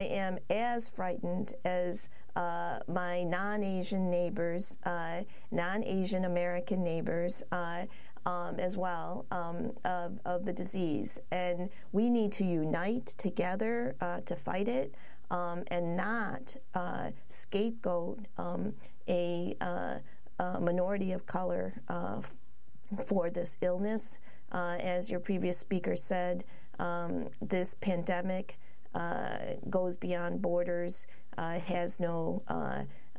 I am as frightened as uh, my non Asian neighbors, uh, non Asian American neighbors. Uh, um, as well um, of, of, the disease. And we need to unite together uh, to fight it um, and not uh, scapegoat um, a, uh, a, minority of color for this illness. As your previous speaker said, um, this pandemic goes beyond borders, has no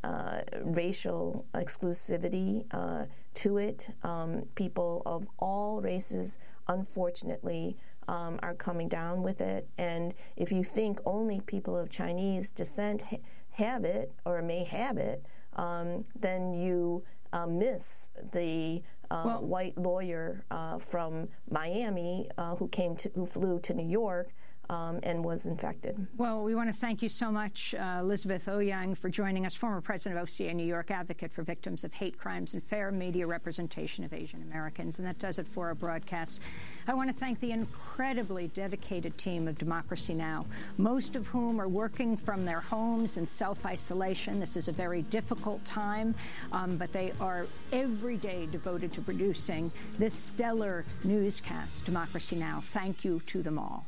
uh, racial exclusivity uh, to it. Um, people of all races, unfortunately, um, are coming down with it. And if you think only people of Chinese descent ha- have it or may have it, um, then you uh, miss the uh, well, white lawyer uh, from Miami uh, who came to who flew to New York um, and was infected. Well, we want to thank you so much, uh, Elizabeth Ouyang, for joining us, former president of OCA New York, advocate for victims of hate crimes and fair media representation of Asian Americans. And that does it for our broadcast. I want to thank the incredibly dedicated team of Democracy Now!, most of whom are working from their homes in self isolation. This is a very difficult time, um, but they are every day devoted to producing this stellar newscast, Democracy Now! Thank you to them all.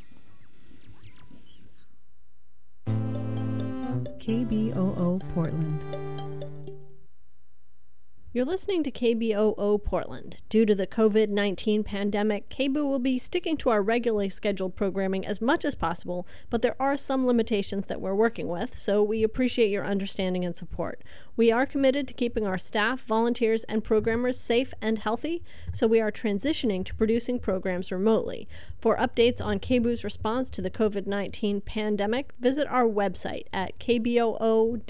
KBOO Portland. You're listening to KBOO Portland. Due to the COVID 19 pandemic, KBOO will be sticking to our regularly scheduled programming as much as possible, but there are some limitations that we're working with, so we appreciate your understanding and support. We are committed to keeping our staff, volunteers, and programmers safe and healthy, so we are transitioning to producing programs remotely. For updates on KBOO's response to the COVID 19 pandemic, visit our website at kboo.fm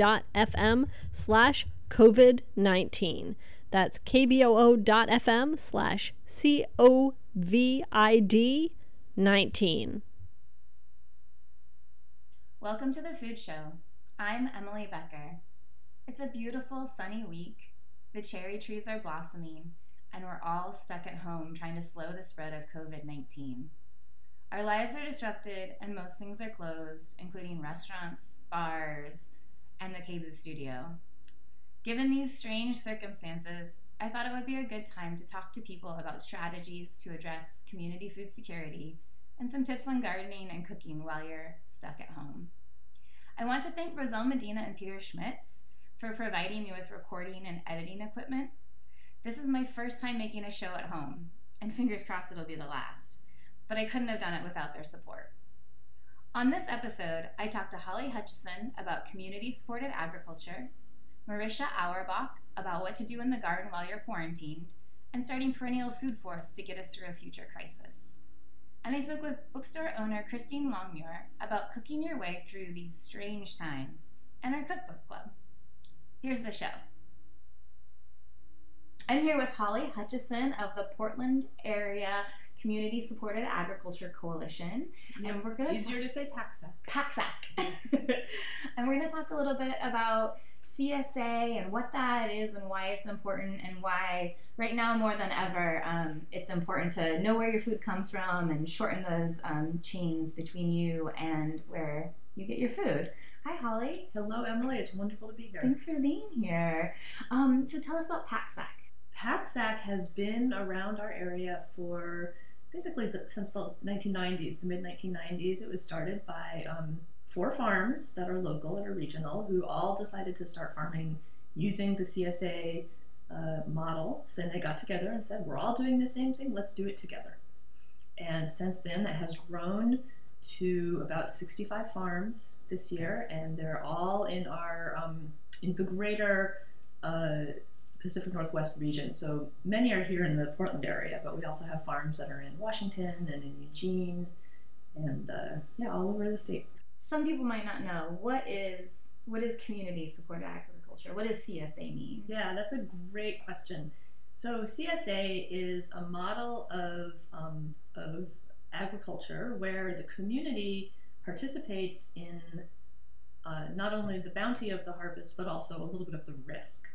slash COVID 19. That's kboo.fm slash COVID 19. Welcome to the Food Show. I'm Emily Becker. It's a beautiful sunny week. The cherry trees are blossoming, and we're all stuck at home trying to slow the spread of COVID 19. Our lives are disrupted, and most things are closed, including restaurants, bars, and the KBOO studio. Given these strange circumstances, I thought it would be a good time to talk to people about strategies to address community food security and some tips on gardening and cooking while you're stuck at home. I want to thank Roselle Medina and Peter Schmitz for providing me with recording and editing equipment. This is my first time making a show at home, and fingers crossed it'll be the last, but I couldn't have done it without their support. On this episode, I talked to Holly Hutchison about community supported agriculture Marisha Auerbach about what to do in the garden while you're quarantined, and starting perennial food forests to get us through a future crisis. And I spoke with bookstore owner Christine Longmuir about cooking your way through these strange times and our cookbook club. Here's the show. I'm here with Holly Hutchison of the Portland Area Community Supported Agriculture Coalition, yep. and we're going to easier talk- to say PACSAC. PACSAC, yes. and we're going to talk a little bit about CSA and what that is and why it's important and why right now more than ever um, it's important to know where your food comes from and shorten those um, chains between you and where you get your food. Hi, Holly. Hello, Emily. It's wonderful to be here. Thanks for being here. Um, so tell us about PACSAC. PACSAC has been around our area for basically the, since the 1990s, the mid 1990s. It was started by um, four farms that are local and are regional who all decided to start farming using the CSA uh, model. So they got together and said, We're all doing the same thing, let's do it together. And since then, that has grown to about 65 farms this year, and they're all in our um, in the greater uh, Pacific Northwest region. So many are here in the Portland area, but we also have farms that are in Washington and in Eugene, and uh, yeah, all over the state some people might not know what is what is community supported agriculture. What does CSA mean? Yeah, that's a great question. So CSA is a model of um, of agriculture where the community participates in uh, not only the bounty of the harvest but also a little bit of the risk.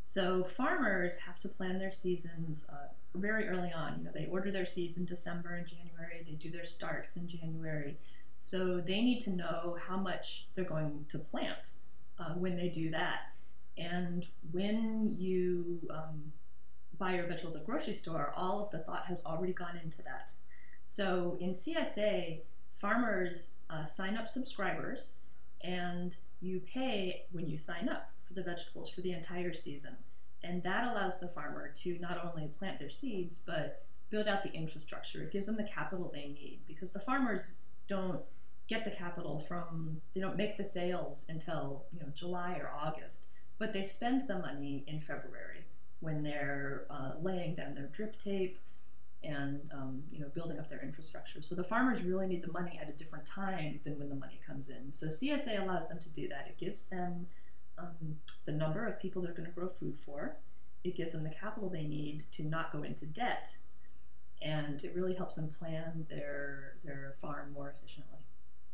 So farmers have to plan their seasons uh, very early on. You know, they order their seeds in December and January. They do their starts in January So they need to know how much they're going to plant uh, when they do that. And when you um, buy your vegetables at grocery store, all of the thought has already gone into that. So in CSA, farmers uh, sign up subscribers and you pay when you sign up for the vegetables for the entire season. And that allows the farmer to not only plant their seeds, but build out the infrastructure. It gives them the capital they need because the farmers don't get the capital from, they don't make the sales until you know July or August, but they spend the money in February when they're uh, laying down their drip tape and um, you know building up their infrastructure. So the farmers really need the money at a different time than when the money comes in. So CSA allows them to do that. It gives them um, the number of people they're going to grow food for. It gives them the capital they need to not go into debt, and it really helps them plan their their farm more efficiently.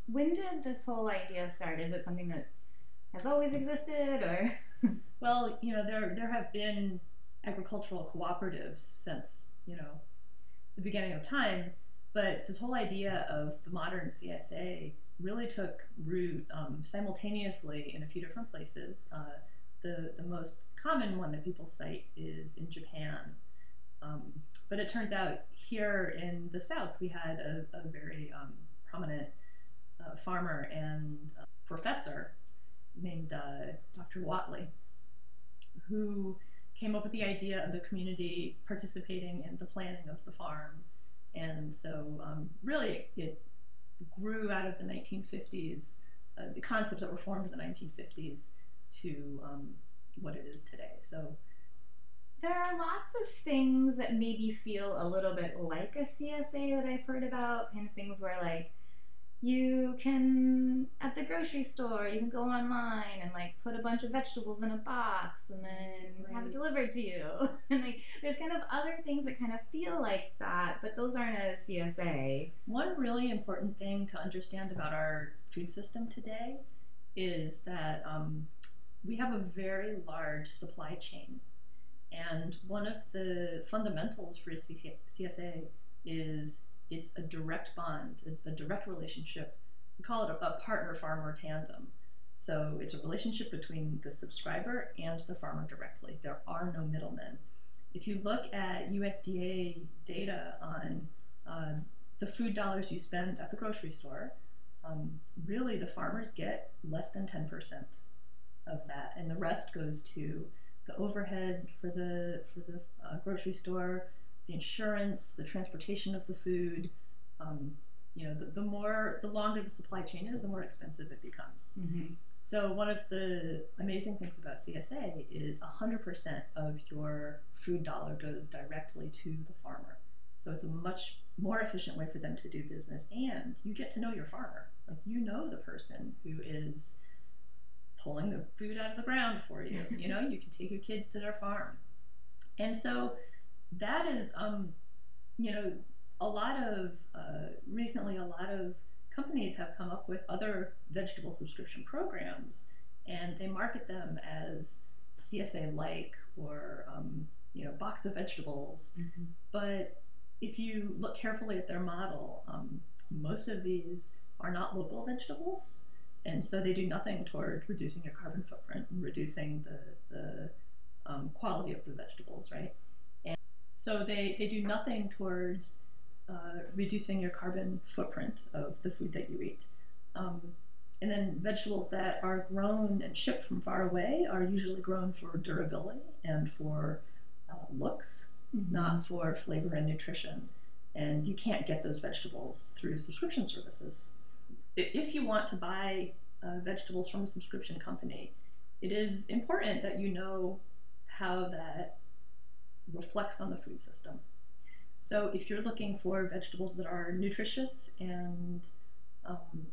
When did this whole idea start? Is it something that has always existed, or? well, you know, there there have been agricultural cooperatives since you know the beginning of time, but this whole idea of the modern CSA really took root um, simultaneously in a few different places. Uh, the, the most common one that people cite is in Japan. Um, but it turns out here in the South, we had a, a very um, prominent uh, farmer and professor named uh, Dr. Whatley, who came up with the idea of the community participating in the planning of the farm. And so, um, really, it grew out of the 1950s, uh, the concepts that were formed in the 1950s to um, what it is today. So, there are lots of things that maybe feel a little bit like a CSA that I've heard about, kind of things where like you can at the grocery store you can go online and like put a bunch of vegetables in a box and then right. have it delivered to you. And like there's kind of other things that kind of feel like that but those aren't a csa one really important thing to understand about our food system today is that um, we have a very large supply chain. And one of the fundamentals for a csa is it's a direct bond, a, a direct relationship. We call it a, a partner farmer tandem. So it's a relationship between the subscriber and the farmer directly. There are no middlemen. If you look at USDA data on uh, the food dollars you spend at the grocery store, um, really the farmers get less than 10% of that, and the rest goes to the overhead for the for the uh, grocery store, the insurance, the transportation of the food. Um, you know, the, the, more, the longer the supply chain is, the more expensive it becomes. Mm-hmm. So one of the amazing things about CSA is 100% of your food dollar goes directly to the farmer. So it's a much more efficient way for them to do business, and you get to know your farmer. Like you know the person who is pulling the food out of the ground for you. you know, you can take your kids to their farm, and so that is, um, you know, a lot of uh, recently a lot of companies have come up with other vegetable subscription programs, and they market them as CSA like or um, you know box of vegetables. Mm-hmm. But if you look carefully at their model, um, most of these are not local vegetables, and so they do nothing toward reducing your carbon footprint and reducing the the um, quality of the vegetables, right? So they, they do nothing towards uh, reducing your carbon footprint of the food that you eat. Um, and then vegetables that are grown and shipped from far away are usually grown for durability and for uh, looks, mm-hmm. not for flavor and nutrition. And you can't get those vegetables through subscription services. If you want to buy uh, vegetables from a subscription company, it is important that you know how that reflects on the food system. So if you're looking for vegetables that are nutritious and um,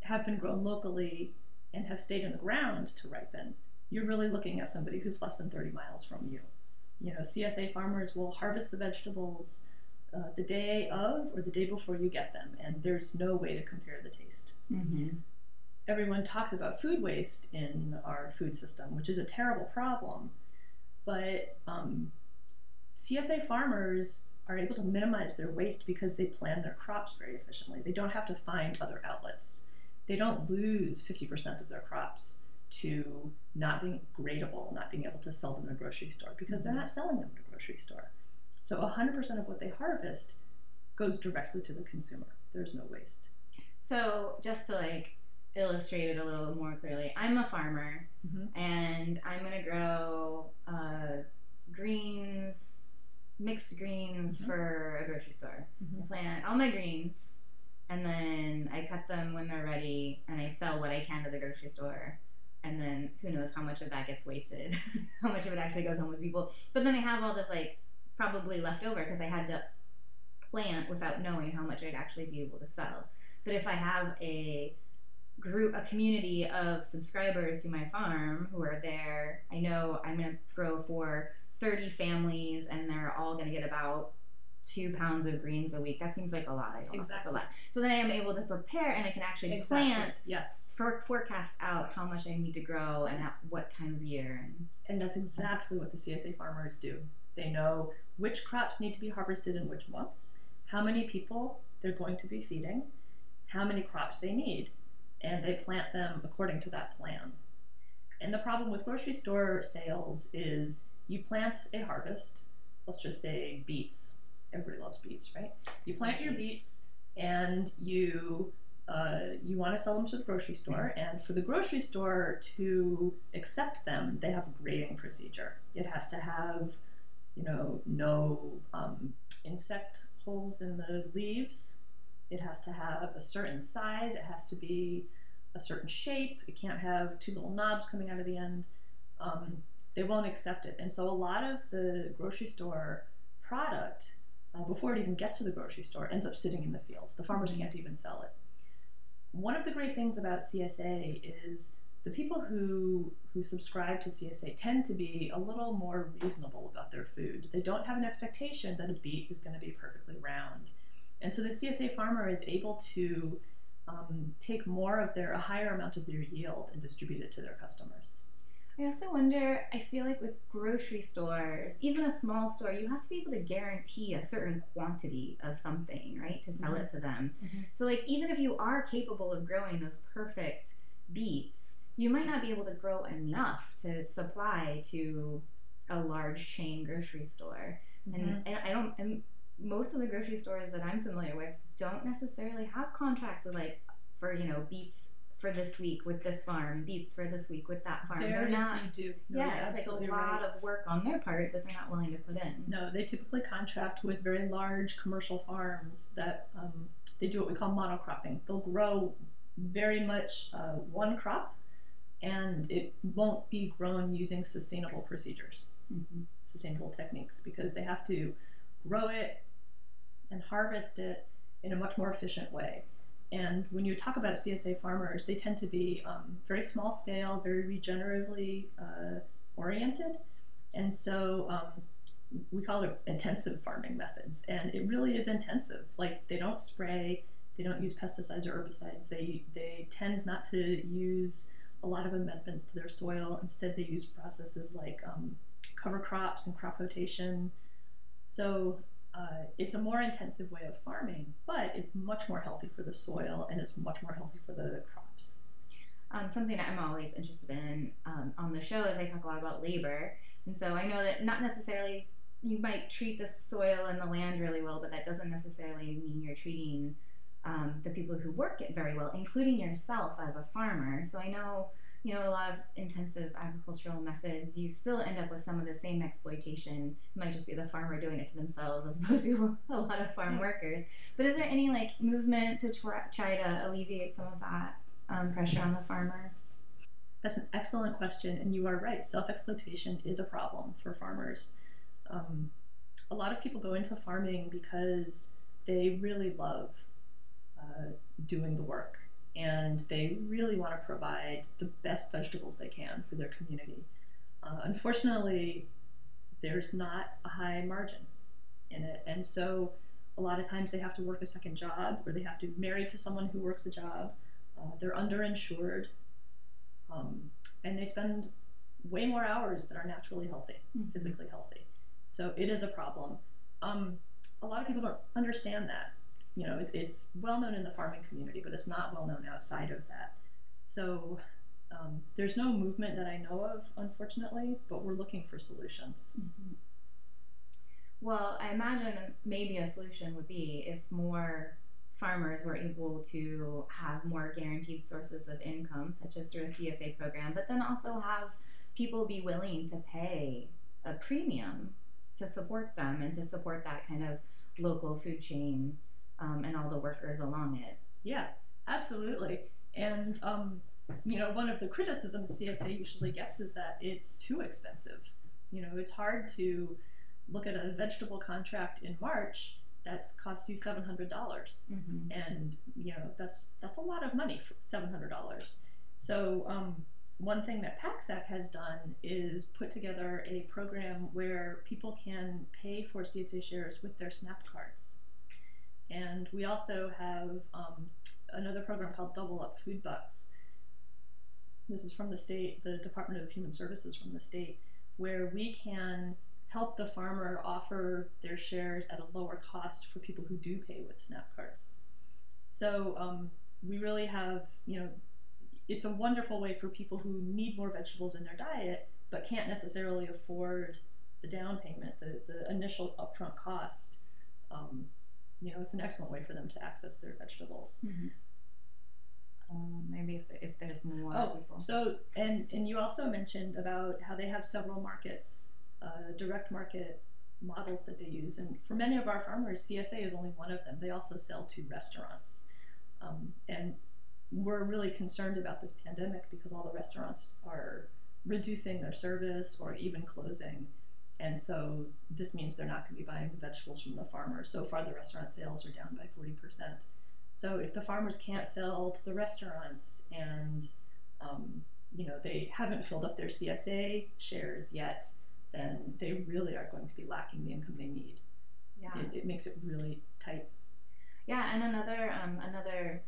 have been grown locally and have stayed in the ground to ripen, you're really looking at somebody who's less than 30 miles from you. You know, CSA farmers will harvest the vegetables uh, the day of or the day before you get them, and there's no way to compare the taste. Mm-hmm. Everyone talks about food waste in our food system, which is a terrible problem, but um, CSA farmers are able to minimize their waste because they plan their crops very efficiently. They don't have to find other outlets. They don't lose 50% of their crops to not being gradable, not being able to sell them in a grocery store because they're not selling them in a grocery store. So 100% of what they harvest goes directly to the consumer. There's no waste. So just to like illustrate it a little more clearly, I'm a farmer Mhm. and I'm gonna grow uh, greens, mixed greens Mhm. for a grocery store. Mhm. I plant all my greens and then I cut them when they're ready and I sell what I can to the grocery store. And then who knows how much of that gets wasted, how much of it actually goes home with people. But then I have all this like probably left over because I had to plant without knowing how much I'd actually be able to sell. But if I have a group, a community of subscribers to my farm who are there, I know I'm going to grow for 30 families and they're all going to get about two pounds of greens a week. That seems like a lot. I don't know that's a lot. So then I am able to prepare and I can actually plant, Yes. for, forecast out how much I need to grow and at what time of year. And And that's exactly what the CSA farmers do. They know which crops need to be harvested in which months, how many people they're going to be feeding, how many crops they need, and they plant them according to that plan. And the problem with grocery store sales is you plant a harvest, let's just say beets. Everybody loves beets, right? You plant your beets and you uh, you want to sell them to the grocery store, and for the grocery store to accept them, they have a grading procedure. It has to have, you know, no um, insect holes in the leaves. It has to have a certain size. It has to be a certain shape. It can't have two little knobs coming out of the end. Um, they won't accept it, and so a lot of the grocery store product, uh, before it even gets to the grocery store, ends up sitting in the field. The farmers can't even sell it one of the great things about CSA is the people who who subscribe to CSA tend to be a little more reasonable about their food. They don't have an expectation that a beet is going to be perfectly round, and so the CSA farmer is able to um, take more of their a higher amount of their yield and distribute it to their customers. I also wonder, I feel like with grocery stores, even a small store, you have to be able to guarantee a certain quantity of something, right, to sell it to them. Mhm. So, like, even if you are capable of growing those perfect beets, you might not be able to grow enough to supply to a large chain grocery store. And, and I don't, and most of the grocery stores that I'm familiar with don't necessarily have contracts with, like, for, you know, beets for this week with this farm, beets for this week with that farm. they're not. few do. No, Yeah, it's like a lot right. of work on their part that they're not willing to put in. No, they typically contract with very large commercial farms that um, they do what we call monocropping. They'll grow very much uh, one crop, and it won't be grown using sustainable procedures, sustainable techniques, because they have to grow it and harvest it in a much more efficient way. And when you talk about CSA farmers, they tend to be um, very small scale, very regeneratively uh, oriented. And so um, we call it intensive farming methods. And it really is intensive. Like they don't spray, they don't use pesticides or herbicides. They, they tend not to use a lot of amendments to their soil. Instead, they use processes like um, cover crops and crop rotation. So uh, it's a more intensive way of farming, but it's much more healthy for the soil and it's much more healthy for the crops. Um, something that I'm always interested in um, on the show is I talk a lot about labor. And so I know that not necessarily you might treat the soil and the land really well, but that doesn't necessarily mean you're treating um, the people who work it very well, including yourself as a farmer. So I know, you know, a lot of intensive agricultural methods, you still end up with some of the same exploitation. It might just be the farmer doing it to themselves as opposed to a lot of farm workers. But is there any like movement to try, try to alleviate some of that um, pressure on the farmer? That's an excellent question, and you are right. Self exploitation is a problem for farmers. Um, a lot of people go into farming because they really love uh, doing the work and they really want to provide the best vegetables they can for their community. Uh, unfortunately, there's not a high margin in it, and so a lot of times they have to work a second job or they have to marry to someone who works a job. Uh, they're underinsured um, and they spend way more hours that are naturally healthy, Mhm. physically healthy. So it is a problem. Um, a lot of people don't understand that. You know, it's, it's well known in the farming community, but it's not well known outside of that. So um, there's no movement that I know of, unfortunately, but we're looking for solutions. Mm-hmm. Well, I imagine maybe a solution would be if more farmers were able to have more guaranteed sources of income, such as through a CSA program, but then also have people be willing to pay a premium to support them and to support that kind of local food chain um, and all the workers along it. Yeah, absolutely. And, um, you know, one of the criticisms CSA usually gets is that it's too expensive. You know, it's hard to look at a vegetable contract in March that's cost you seven hundred dollars, mm-hmm. and you know that's that's a lot of money for seven hundred dollars. So um, one thing that PACSAC has done is put together a program where people can pay for CSA shares with their SNAP cards. And we also have um, another program called Double Up Food Bucks. This is from the state, the Department of Human Services from the state, where we can help the farmer offer their shares at a lower cost for people who do pay with SNAP cards. So um, we really have, you know, it's a wonderful way for people who need more vegetables in their diet but can't necessarily afford the down payment, the, the initial upfront cost. Um, you know, it's an excellent way for them to access their vegetables. Mm-hmm. Um, maybe if, if there's more oh, people. So, and, and you also mentioned about how they have several markets uh, direct market models that they use. And for many of our farmers, CSA is only one of them. They also sell to restaurants. Um, and we're really concerned about this pandemic because all the restaurants are reducing their service or even closing. And so this means they're not going to be buying the vegetables from the farmers. So far, the restaurant sales are down by 40%. So if the farmers can't sell to the restaurants and um, you know they haven't filled up their CSA shares yet, then they really are going to be lacking the income they need. Yeah, it, it makes it really tight. Yeah, and another um, another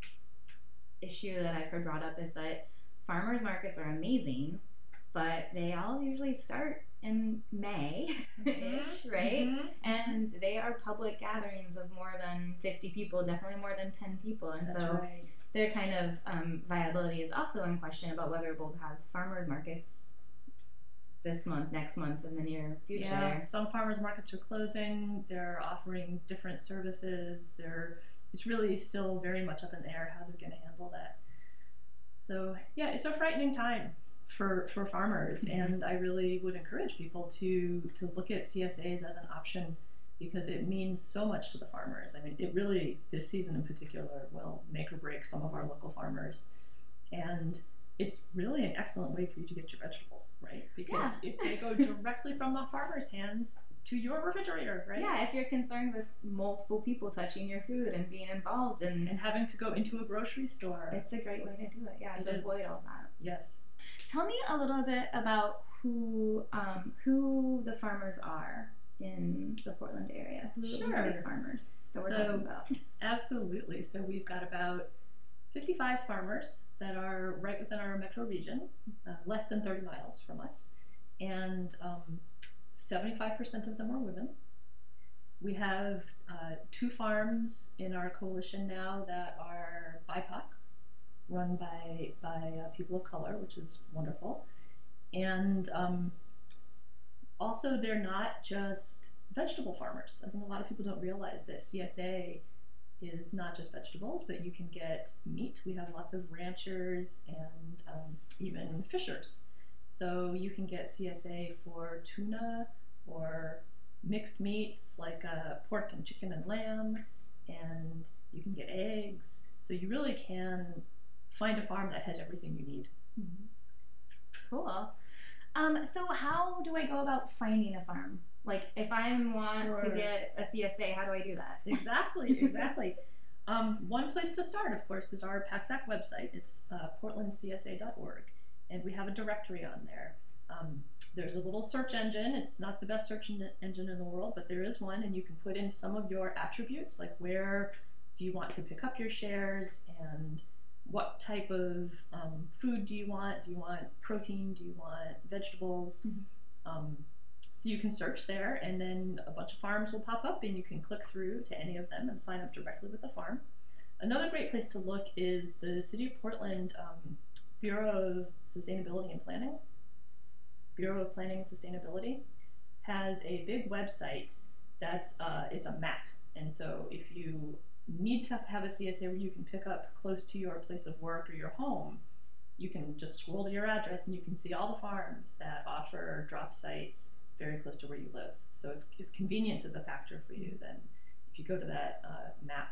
issue that I've heard brought up is that farmers markets are amazing, but they all usually start in May ish, mm-hmm. right? Mm-hmm. And they are public gatherings of more than 50 people, definitely more than 10 people. And That's so right. their kind of um, viability is also in question about whether we'll have farmers markets this month, next month, in the near future. Yeah, some farmers markets are closing. They're offering different services. They're it's really still very much up in the air how they're going to handle that. So yeah, it's a frightening time for for farmers, mm-hmm. and I really would encourage people to to look at CSAs as an option because it means so much to the farmers. I mean, it really this season in particular will make or break some of our local farmers, and it's really an excellent way for you to get your vegetables, right? Because yeah. if they go directly from the farmer's hands to your refrigerator, right? Yeah, if you're concerned with multiple people touching your food and being involved and, and having to go into a grocery store. It's a great way to do it, yeah, to avoid all that. Yes. Tell me a little bit about who um, who the farmers are in the Portland area. Who, sure. who are these farmers that we're so, talking about? Absolutely. So we've got about 55 farmers that are right within our metro region, uh, less than 30 miles from us, and um, 75% of them are women. We have uh, two farms in our coalition now that are BIPOC, run by, by uh, people of color, which is wonderful. And um, also, they're not just vegetable farmers. I think a lot of people don't realize that CSA is not just vegetables, but you can get meat. We have lots of ranchers and um, even fishers. So you can get CSA for tuna or mixed meats like uh, pork and chicken and lamb, and you can get eggs. So you really can find a farm that has everything you need. Mm-hmm. Cool. Um, so how do I go about finding a farm? Like, if I want sure. to get a CSA, how do I do that? Exactly, exactly. um, one place to start, of course, is our PACSAC website. It's uh, portlandcsa.org, and we have a directory on there. Um, there's a little search engine. It's not the best search engine in the world, but there is one, and you can put in some of your attributes, like where do you want to pick up your shares and what type of um, food do you want? Do you want protein? Do you want vegetables? Mm-hmm. Um, So you can search there, and then a bunch of farms will pop up, and you can click through to any of them and sign up directly with the farm. Another great place to look is the City of Portland um, Bureau of Sustainability and Planning. Bureau of Planning and Sustainability has a big website that's uh, it's a map, and so if you need to have a CSA where you can pick up close to your place of work or your home, you can just scroll to your address and you can see all the farms that offer drop sites very close to where you live. So if, if convenience is a factor for you, then if you go to that uh, map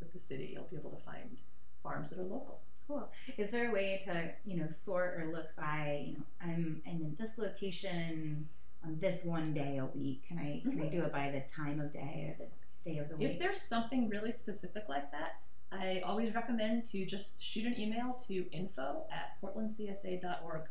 with the city, you'll be able to find farms that are local. Cool. Is there a way to, you know, sort or look by, you know, I'm, I'm in this location on this one day a week? Can I can I do it by the time of day or the day of the week? If there's something really specific like that, I always recommend to just shoot an email to info at portlandcsa.org.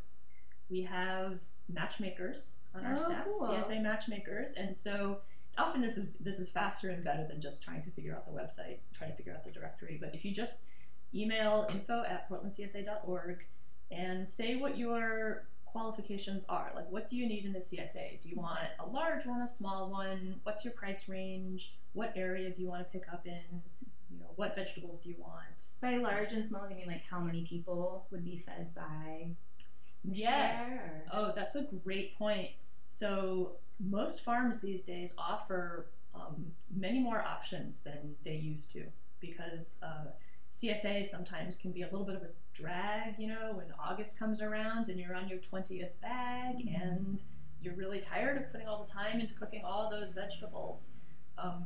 We have matchmakers on our Oh, staff, cool. CSA matchmakers, and so often this is this is faster and better than just trying to figure out the website, trying to figure out the directory. But if you just email info at portlandcsa.org and say what your qualifications are, like what do you need in a CSA? Do you want a large one, a small one? What's your price range? What area do you want to pick up in? You know, what vegetables do you want? by large and small, do you mean like how many people would be fed by? Yes. share, Oh, that's a great point. So most farms these days offer um, many more options than they used to because uh, CSA sometimes can be a little bit of a drag. You know, when August comes around and you're on your twentieth bag and you're really tired of putting all the time into cooking all those vegetables. Um,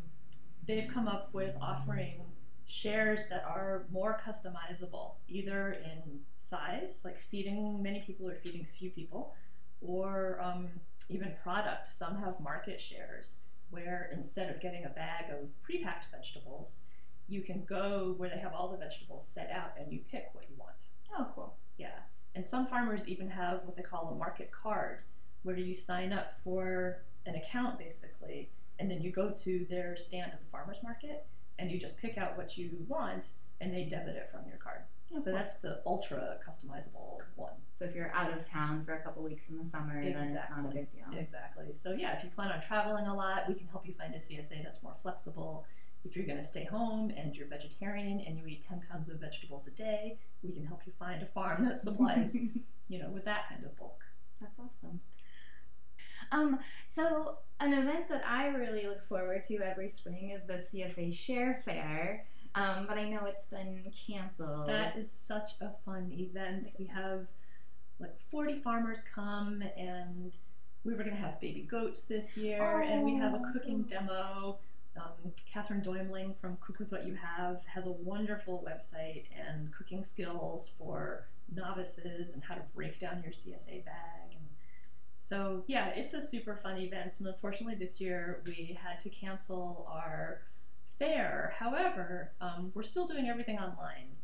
they've come up with offering shares that are more customizable, either in size, like feeding many people or feeding few people, or um, even product. Some have market shares where instead of getting a bag of pre-packed vegetables, you can go where they have all the vegetables set out and you pick what you want. Oh, cool. Yeah. And some farmers even have what they call a market card, where you sign up for an account basically, and then you go to their stand at the farmer's market and you just pick out what you want and they debit it from your card. So that's the ultra customizable one. So if you're out of town for a couple weeks in the summer, then it's not a big deal. Exactly. So yeah, if you plan on traveling a lot, we can help you find a CSA that's more flexible. If you're going to stay home and you're vegetarian and you eat 10 pounds of vegetables a day, we can help you find a farm that supplies, you know, with that kind of bulk. That's awesome. Um, so an event that I really look forward to every spring is the CSA Share Fair. Um, but I know it's been canceled. That is such a fun event. We have like 40 farmers come, and we were going to have baby goats this year, and we have a Oh, cooking demo. Um, Katherine Deumling from Cook With What You Have has a wonderful website and cooking skills for novices and how to break down your CSA bag. So, yeah, it's a super fun event. And unfortunately, this year we had to cancel our fair. However, um, we're still doing everything online.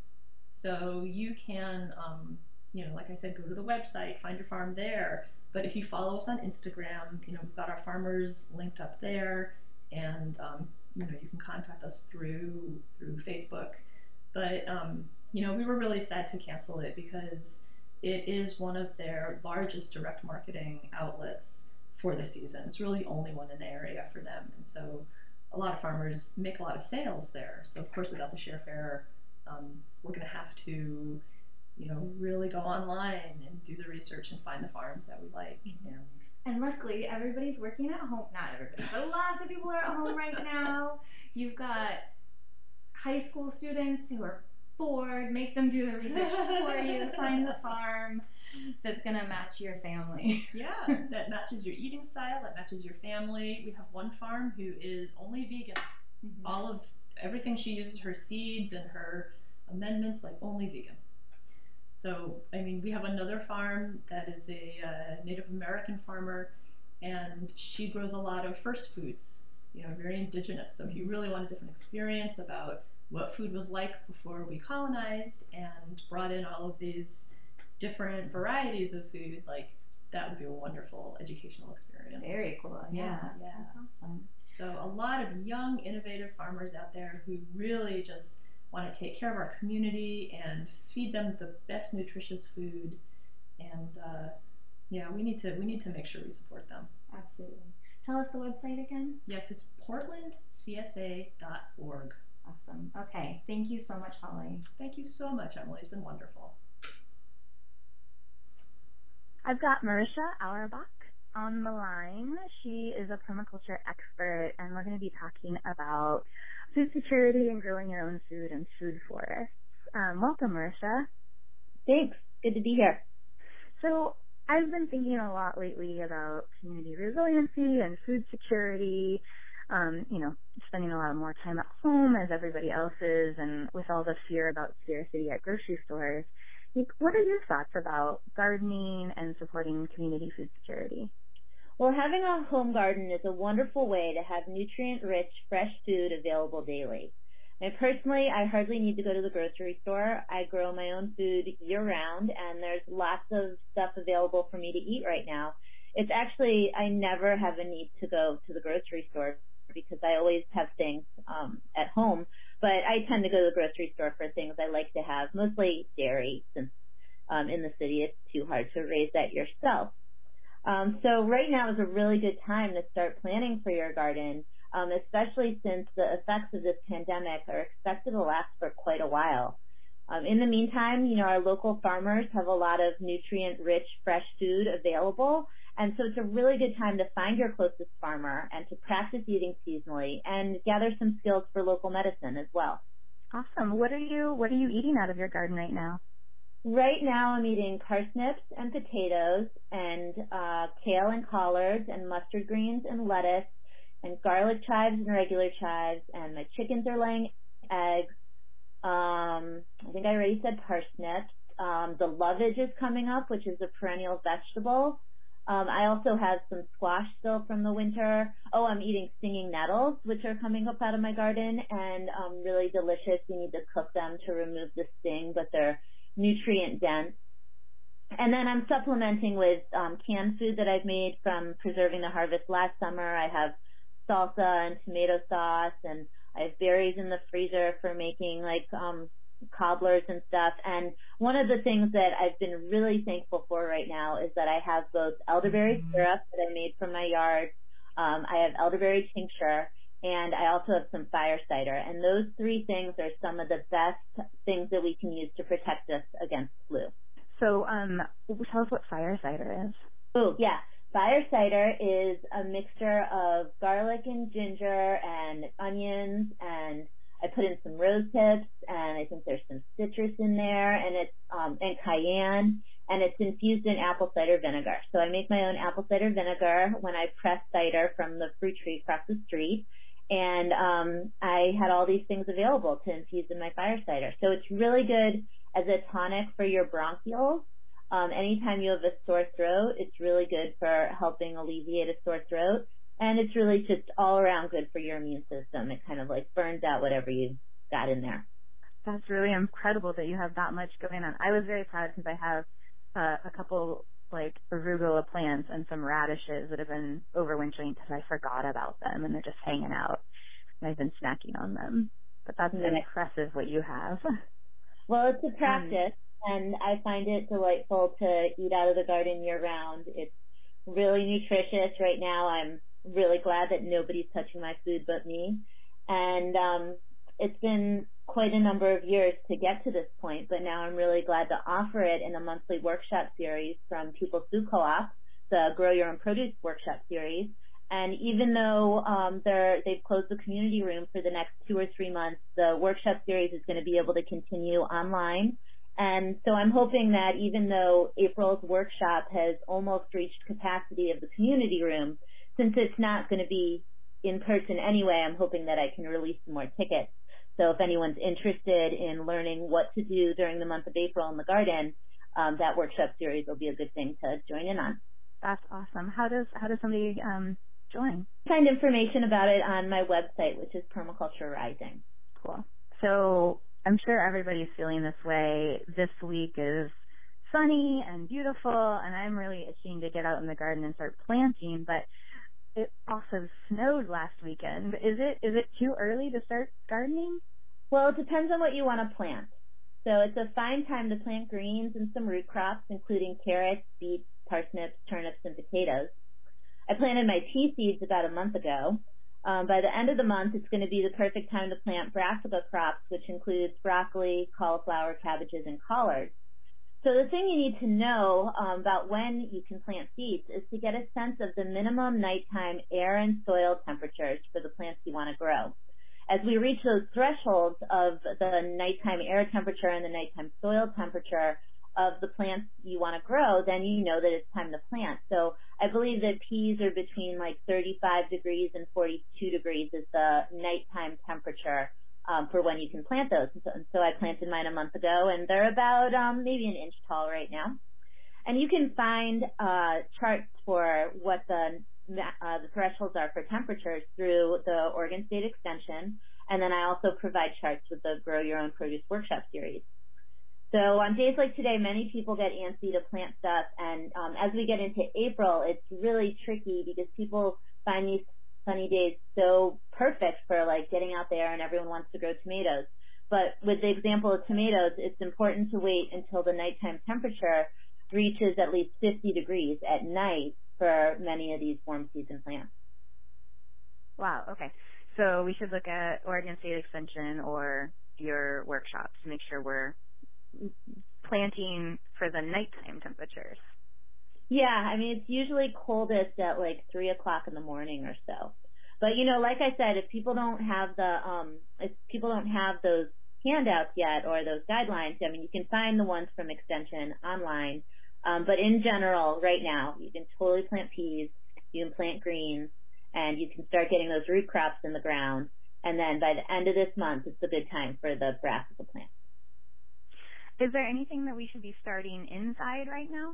So you can, um, you know, like I said, go to the website, find your farm there. But if you follow us on Instagram, you know, we've got our farmers linked up there, and um, you know, you can contact us through through Facebook. But um, you know, we were really sad to cancel it because it is one of their largest direct marketing outlets for the season. It's really the only one in the area for them, and so a lot of farmers make a lot of sales there. So of course, without the share fair, um, we're going to have to, you know, really go online and do the research and find the farms that we like. And And luckily, everybody's working at home. Not everybody, but lots of people are at home right now. You've got high school students who are bored. Make them do the research for you. Find the farm that's going to match your family. yeah, that matches your eating style, that matches your family. We have one farm who is only vegan. All of everything she uses, her seeds and her amendments, like only vegan. So, I mean, we have another farm that is a uh, Native American farmer, and she grows a lot of first foods, you know, very indigenous. So, if you really want a different experience about what food was like before we colonized and brought in all of these different varieties of food, like that would be a wonderful educational experience. Very cool. Yeah, Yeah. That's awesome. So, a lot of young, innovative farmers out there who really just want to take care of our community and feed them the best nutritious food. And uh, Yeah, we need to we need to make sure we support them. Absolutely. Tell us the website again. Yes, it's portlandcsa.org. Awesome. Okay. Thank you so much, Holly. Thank you so much, Emily. It's been wonderful. I've got Marisha Auerbach on the line. She is a permaculture expert, and we're going to be talking about food security and growing your own food and food forests. Um, welcome, Marisha. Thanks. Good to be here. So, I've been thinking a lot lately about community resiliency and food security. Um, you know, spending a lot more time at home as everybody else is, and with all the fear about scarcity at grocery stores. Like, What are your thoughts about gardening and supporting community food security? Well, having a home garden is a wonderful way to have nutrient rich, fresh food available daily. And personally, I hardly need to go to the grocery store. I grow my own food year round and there's lots of stuff available for me to eat right now. It's actually, I never have a need to go to the grocery store because I always have things um, at home. But I tend to go to the grocery store for things I like to have, mostly dairy, since um, in the city it's too hard to raise that yourself. Um, so right now is a really good time to start planning for your garden, um, especially since the effects of this pandemic are expected to last for quite a while. Um, in the meantime, you know, our local farmers have a lot of nutrient-rich fresh food available, and so it's a really good time to find your closest farmer and to practice eating seasonally and gather some skills for local medicine as well. Awesome. What are you What are you eating out of your garden right now? Right now, I'm eating parsnips and potatoes and uh, kale and collards and mustard greens and lettuce and garlic chives and regular chives and my chickens are laying eggs. Um, I think I already said parsnips. Um, the lovage is coming up, which is a perennial vegetable. Um, I also have some squash still from the winter. Oh, I'm eating stinging nettles, which are coming up out of my garden and um, really delicious. You need to cook them to remove the sting, but they're nutrient dense. And then I'm supplementing with um, canned food that I've made from preserving the harvest last summer. I have salsa and tomato sauce, and I have berries in the freezer for making like um, cobblers and stuff. And one of the things that I've been really thankful for right now is that I have both elderberry mm-hmm. syrup that I made from my yard. Um, I have elderberry tincture and I also have some fire cider. And those three things are some of the best things that we can use to protect us against flu. So, um, tell us what fire cider is. Oh, yeah. Fire cider is a mixture of garlic and ginger and onions and I put in some rose hips and I think there's some citrus in there and it's, um, and cayenne and it's infused in apple cider vinegar. So I make my own apple cider vinegar when I press cider from the fruit tree across the street. And, um, I had all these things available to infuse in my fire cider. So it's really good as a tonic for your bronchioles. Um, anytime you have a sore throat, it's really good for helping alleviate a sore throat and it's really just all around good for your immune system. It kind of like burns out whatever you got in there. That's really incredible that you have that much going on. I was very proud because I have uh, a couple like arugula plants and some radishes that have been overwintering because I forgot about them and they're just hanging out. And I've been snacking on them. But that's mm-hmm. impressive what you have. Well, it's a practice, um, and I find it delightful to eat out of the garden year round. It's really nutritious. Right now, I'm really glad that nobody's touching my food but me. And um, it's been quite a number of years to get to this point, but now I'm really glad to offer it in a monthly workshop series from People's Food Co-op, the Grow Your Own Produce workshop series. And even though um, they're, they've closed the community room for the next two or three months, the workshop series is going to be able to continue online. And so I'm hoping that even though April's workshop has almost reached capacity of the community room, since it's not going to be in person anyway, I'm hoping that I can release some more tickets. So if anyone's interested in learning what to do during the month of April in the garden, um, that workshop series will be a good thing to join in on. That's awesome. How does how does somebody um, join? Find information about it on my website, which is Permaculture Rising. Cool. So I'm sure everybody's feeling this way. This week is sunny and beautiful, and I'm really itching to get out in the garden and start planting. But it also snowed last weekend. Is it is it too early to start gardening? Well, it depends on what you want to plant. So it's a fine time to plant greens and some root crops, including carrots, beets, parsnips, turnips, and potatoes. I planted my pea seeds about a month ago. Um, by the end of the month, it's going to be the perfect time to plant brassica crops, which includes broccoli, cauliflower, cabbages, and collards. So the thing you need to know um, about when you can plant seeds is to get a sense of the minimum nighttime air and soil temperatures for the plants you want to grow. As we reach those thresholds of the nighttime air temperature and the nighttime soil temperature of the plants you want to grow, then you know that it's time to plant. So I believe that peas are between like 35 degrees and 42 degrees is the nighttime temperature um, for when you can plant those. And so, and so, I planted mine a month ago, and they're about um, maybe an inch tall right now. And you can find uh, charts for what the uh, the thresholds are for temperatures through the Oregon State Extension, and then I also provide charts with the Grow Your Own Produce Workshop series. So on days like today, many people get antsy to plant stuff, and um, as we get into April, it's really tricky because people find these sunny days so perfect for like getting out there and everyone wants to grow tomatoes. But with the example of tomatoes, it's important to wait until the nighttime temperature reaches at least 50 degrees at night for many of these warm season plants. Wow, okay. So we should look at Oregon State Extension or your workshops to make sure we're planting for the nighttime temperatures. Yeah, I mean it's usually coldest at like three o'clock in the morning or so. But you know, like I said, if people don't have the um if people don't have those handouts yet or those guidelines, I mean you can find the ones from Extension online. Um, but in general, right now, you can totally plant peas, you can plant greens, and you can start getting those root crops in the ground. And then by the end of this month, it's a good time for the brassica plant. Is there anything that we should be starting inside right now?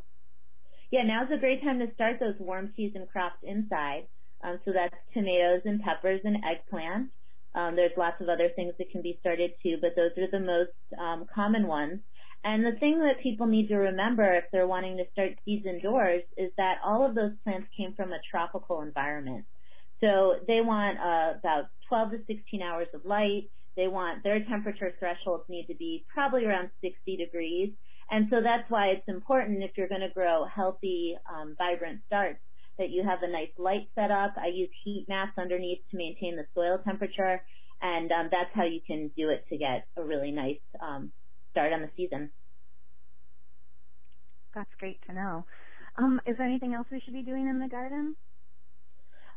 Yeah, now's a great time to start those warm season crops inside. Um, so that's tomatoes and peppers and eggplant. Um, there's lots of other things that can be started too, but those are the most um, common ones. And the thing that people need to remember if they're wanting to start seeds indoors is that all of those plants came from a tropical environment. So they want uh, about 12 to 16 hours of light. They want their temperature thresholds need to be probably around 60 degrees. And so that's why it's important if you're going to grow healthy, um, vibrant starts that you have a nice light set up. I use heat mats underneath to maintain the soil temperature, and um, that's how you can do it to get a really nice um, start on the season. That's great to know. Um, is there anything else we should be doing in the garden?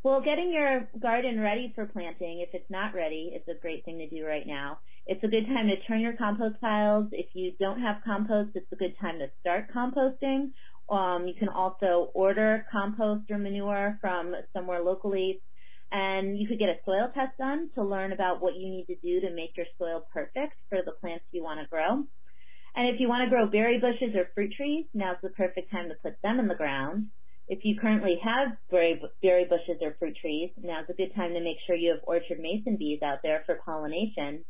Well, getting your garden ready for planting, if it's not ready, it's a great thing to do right now. It's a good time to turn your compost piles. If you don't have compost, it's a good time to start composting. Um, you can also order compost or manure from somewhere locally. And you could get a soil test done to learn about what you need to do to make your soil perfect for the plants you want to grow. And if you want to grow berry bushes or fruit trees, now's the perfect time to put them in the ground. If you currently have berry, berry bushes or fruit trees, now's a good time to make sure you have orchard mason bees out there for pollination.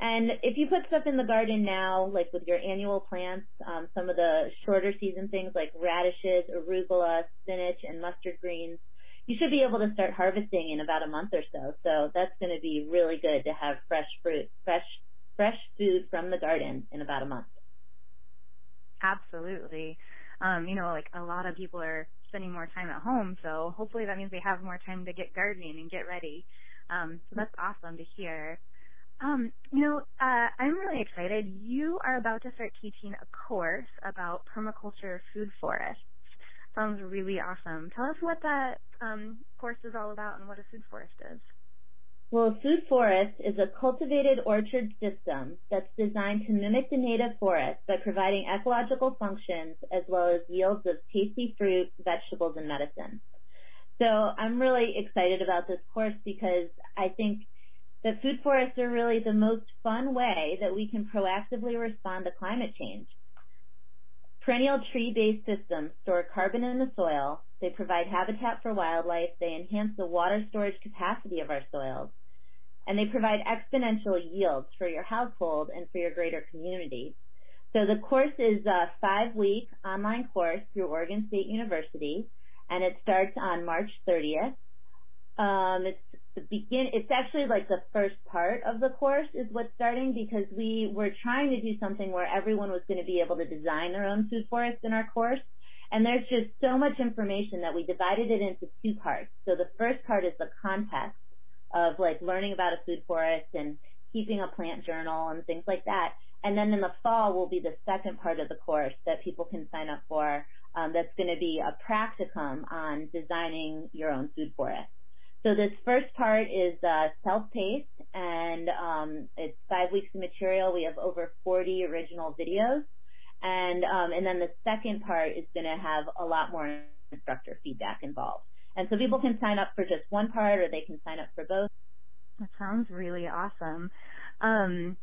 And if you put stuff in the garden now, like with your annual plants, um, some of the shorter season things like radishes, arugula, spinach, and mustard greens, you should be able to start harvesting in about a month or so. So that's going to be really good to have fresh fruit, fresh, fresh food from the garden in about a month. Absolutely. Um, you know, like a lot of people are spending more time at home, so hopefully that means they have more time to get gardening and get ready. Um, so that's awesome to hear. Um, you know, uh, I'm really excited. You are about to start teaching a course about permaculture food forests. Sounds really awesome. Tell us what that um, course is all about and what a food forest is. Well, a food forest is a cultivated orchard system that's designed to mimic the native forest by providing ecological functions as well as yields of tasty fruit, vegetables, and medicine. So I'm really excited about this course because I think that food forests are really the most fun way that we can proactively respond to climate change. Perennial tree-based systems store carbon in the soil, they provide habitat for wildlife, they enhance the water storage capacity of our soils, and they provide exponential yields for your household and for your greater community. So the course is a five-week online course through Oregon State University, and it starts on March 30th. Um, it's the begin, it's actually like the first part of the course is what's starting because we were trying to do something where everyone was going to be able to design their own food forest in our course. And there's just so much information that we divided it into two parts. So the first part is the context of like learning about a food forest and keeping a plant journal and things like that. And then in the fall will be the second part of the course that people can sign up for. Um, that's going to be a practicum on designing your own food forest. So this first part is uh, self-paced, and um, it's five weeks of material. We have over 40 original videos, and um, and then the second part is going to have a lot more instructor feedback involved. And so people can sign up for just one part, or they can sign up for both. That sounds really awesome. Um,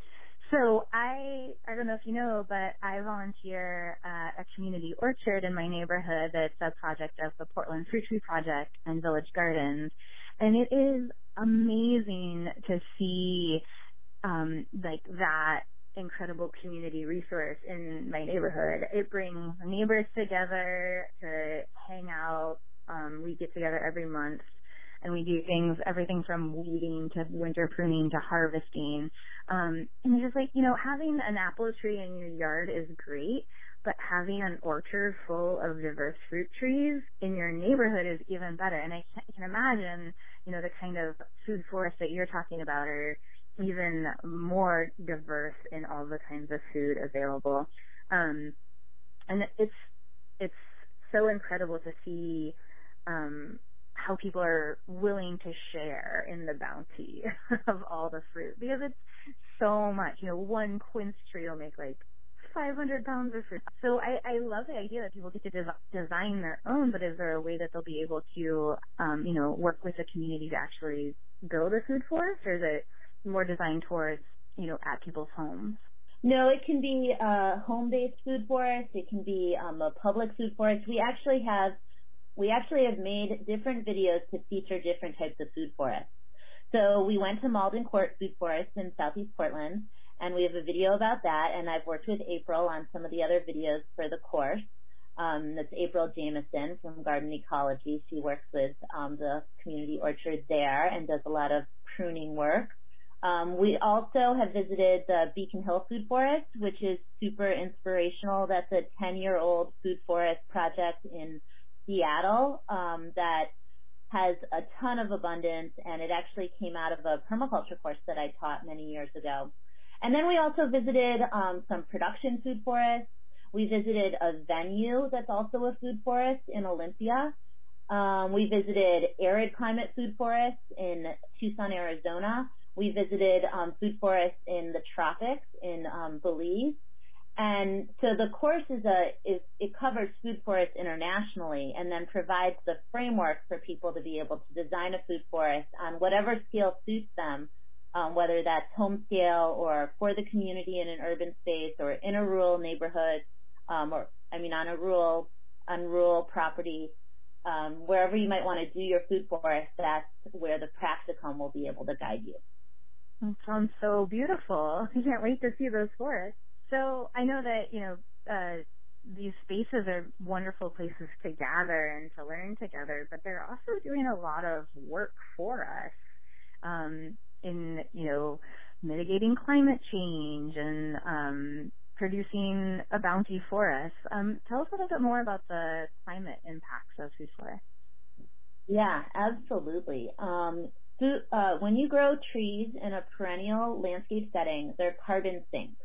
so I I don't know if you know, but I volunteer at a community orchard in my neighborhood that's a project of the Portland Fruit Tree Project and Village Gardens. And it is amazing to see um like that incredible community resource in my neighborhood. It brings neighbors together to hang out. Um, we get together every month and we do things, everything from weeding to winter pruning to harvesting. Um, and it's just like, you know, having an apple tree in your yard is great, but having an orchard full of diverse fruit trees in your neighborhood is even better. And I can imagine, you know, the kind of food forests that you're talking about are even more diverse in all the kinds of food available. Um, and it's, it's so incredible to see, um, how people are willing to share in the bounty of all the fruit because it's so much. You know, one quince tree will make like 500 pounds of fruit. So I, I love the idea that people get to des- design their own, but is there a way that they'll be able to, um, you know, work with the community to actually build a food forest, or is it more designed towards, you know, at people's homes? No, it can be a home-based food forest. It can be um, a public food forest. We actually have we actually have made different videos to feature different types of food forests. So we went to Malden Court Food Forest in Southeast Portland, and we have a video about that. And I've worked with April on some of the other videos for the course. Um, that's April Jameson from Garden Ecology. She works with um, the community orchard there and does a lot of pruning work. Um, we also have visited the Beacon Hill Food Forest, which is super inspirational. That's a 10-year-old food forest project in Seattle um, that has a ton of abundance, and it actually came out of a permaculture course that I taught many years ago. And then we also visited um, some production food forests. We visited a venue that's also a food forest in Olympia. Um, we visited arid climate food forests in Tucson, Arizona. We visited um, food forests in the tropics in um, Belize. And so the course is a is it covers food forests internationally and then provides the framework for people to be able to design a food forest on whatever scale suits them, um, whether that's home scale or for the community in an urban space or in a rural neighborhood, um, or I mean on a rural on rural property, um, wherever you might want to do your food forest, that's where the practicum will be able to guide you. That sounds so beautiful. I can't wait to see those forests. So I know that, you know, uh, these spaces are wonderful places to gather and to learn together, but they're also doing a lot of work for us um, in, you know, mitigating climate change and um, producing a bounty for us. Um, tell us a little bit more about the climate impacts of food forests. Yeah, absolutely. Um, uh, when you grow trees in a perennial landscape setting, they're carbon sinks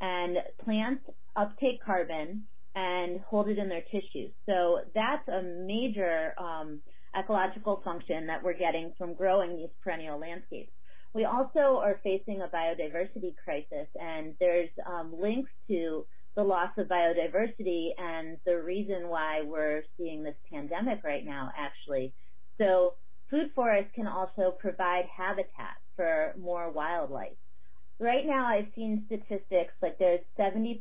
and plants uptake carbon and hold it in their tissues. So that's a major um, ecological function that we're getting from growing these perennial landscapes. We also are facing a biodiversity crisis, and there's um, links to the loss of biodiversity and the reason why we're seeing this pandemic right now, actually. So food forests can also provide habitat for more wildlife. Right now, I've seen statistics like there's 70%